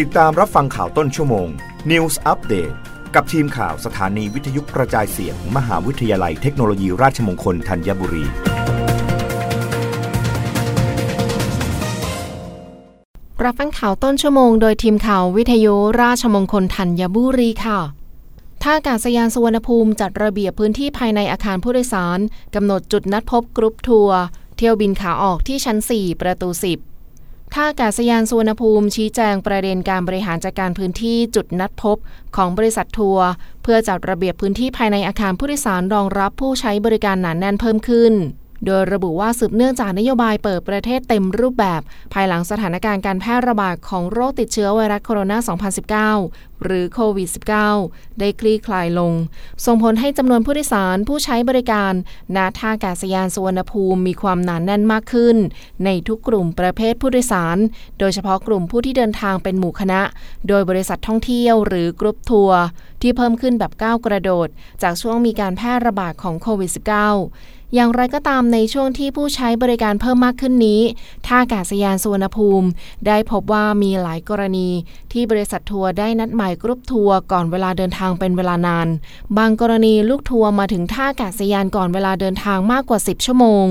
ติดตามรับฟังข่าวต้นชั่วโมง News Update กับทีมข่าวสถานีวิทยุกระจายเสียงมมหาวิทยาลัยเทคโนโลยีราชมงคลธัญบุรี รับฟังข่าวต้นชั่วโมงโดยทีมข่าววิทยุราชมงคลธัญบุรีค่ะท่าอากาศยานสุวรรณภูมิจัดระเบียบพื้นที่ภายในอาคารผู้โดยสาร กำหนดจุดนัดพบกรุ๊ปทัวร์เที่ยวบินขาออกที่ชั้น 4 ประตู 10 ท่าอากาศยานสุวรรณภูมิชี้แจงประเด็นการบริหารจัดการพื้นที่จุดนัดพบ ของบริษัททัวร์เพื่อจัดระเบียบพื้นที่ภายในอาคารผู้โดยสารรองรับผู้ใช้บริการหนานแน่นเพิ่มขึ้น โดยระบุว่าสืบเนื่องจากนโยบายเปิดประเทศเต็มรูปแบบ ภายหลังสถานการณ์การแพร่ระบาดของโรคติดเชื้อไวรัสโคโรนา 2019 หรือโควิด -19 ได้คลี่คลายลง ส่งผลให้จำนวนผู้โดยสารผู้ใช้บริการณท่าอากาศยานสุวรรณภูมิมีความหนานแน่นมากขึ้น ในทุกกลุ่มประเภทผู้โดยสาร โดยเฉพาะกลุ่มผู้ที่เดินทางเป็นหมู่คณะ โดยบริษัทท่องเที่ยวหรือกรุ๊ปทัวร์ที่เพิ่มขึ้นแบบก้าวกระโดด จากช่วงมีการแพร่ระบาดของโควิด -19 อย่างไรก็ตามในช่วงที่ผู้ใช้บริการเพิ่มมากขึ้นนี้ ท่าอากาศยานสุวรรณภูมิ ได้พบว่ามีหลายกรณีที่บริษัททัวร์ได้นัดหมายกรุ๊ปทัวร์ก่อนเวลาเดินทางเป็นเวลานาน บางกรณีลูกทัวร์มาถึงท่าอากาศยานก่อนเวลาเดินทางมากกว่า 10 ชั่วโมง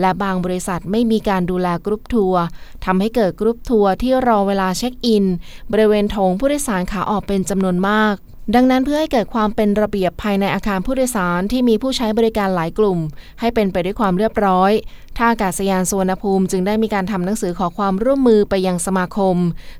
และบางบริษัทไม่มีการดูแลกรุ๊ปทัวร์ทำให้เกิดกรุ๊ปทัวร์ที่รอเวลาเช็คอิน บริเวณโถงผู้โดยสารขาออกเป็นจำนวนมากดังนั้นเพื่อให้เกิดความเป็นระเบียบภายในอาคารผู้โดยสารที่มีผู้ใช้บริการหลายกลุ่ม ให้เป็นไปด้วยความเรียบร้อย ท่าอากาศยานสุวรรณภูมิจึงได้มีการทำหนังสือขอความร่วมมือไปยังสมาคม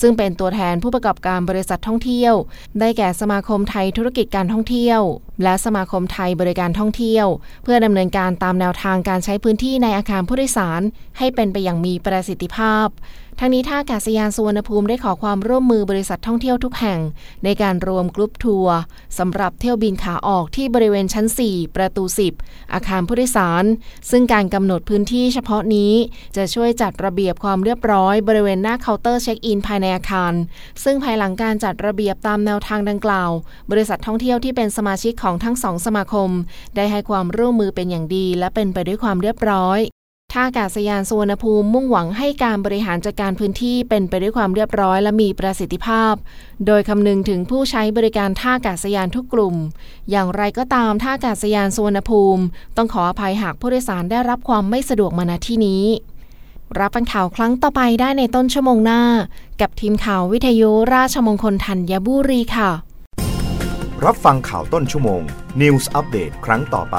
ซึ่งเป็นตัวแทนผู้ประกอบการบริษัทท่องเที่ยว ได้แก่สมาคมไทยธุรกิจการท่องเที่ยว และสมาคมไทยบริการท่องเที่ยว เพื่อดำเนินการตามแนวทางการใช้พื้นที่ในอาคารผู้โดยสาร ให้เป็นไปอย่างมีประสิทธิภาพทั้งนี้ท่าอากาศยานสุวรรณภูมิได้ขอความร่วมมือบริษัทท่องเที่ยวทุกแห่ง ในการรวมกรุ๊ปทัวร์สำหรับเที่ยวบินขาออกที่บริเวณชั้น 4 ประตู 10 อาคารผู้โดยสาร ซึ่งการกำหนดพื้นที่เฉพาะนี้จะช่วยจัดระเบียบความเรียบร้อยบริเวณหน้าเคาน์เตอร์เช็คอินภายในอาคาร ซึ่งภายหลังการจัดระเบียบตามแนวทางดังกล่าว บริษัทท่องเที่ยวที่เป็นสมาชิกของทั้งสองสมาคม ได้ให้ความร่วมมือเป็นอย่างดี และเป็นไปด้วยความเรียบร้อย ท่าอากาศยานสุวรรณภูมิมุ่งหวังให้การบริหารจัดการพื้นที่เป็นไปด้วยความเรียบร้อยและมีประสิทธิภาพ โดยคำนึงถึงผู้ใช้บริการท่าอากาศยานทุกกลุ่ม อย่างไรก็ตามท่าอากาศยานสุวรรณภูมิ ต้องขออภัยหากผู้โดยสารได้รับความไม่สะดวกมาณที่นี้ รับฟังข่าวครั้งต่อไปได้ในต้นชั่วโมงหน้า กับทีมข่าววิทยุราชมงคลธัญบุรีค่ะ รับฟังข่าวต้นชั่วโมง News อัปเดตครั้งต่อไป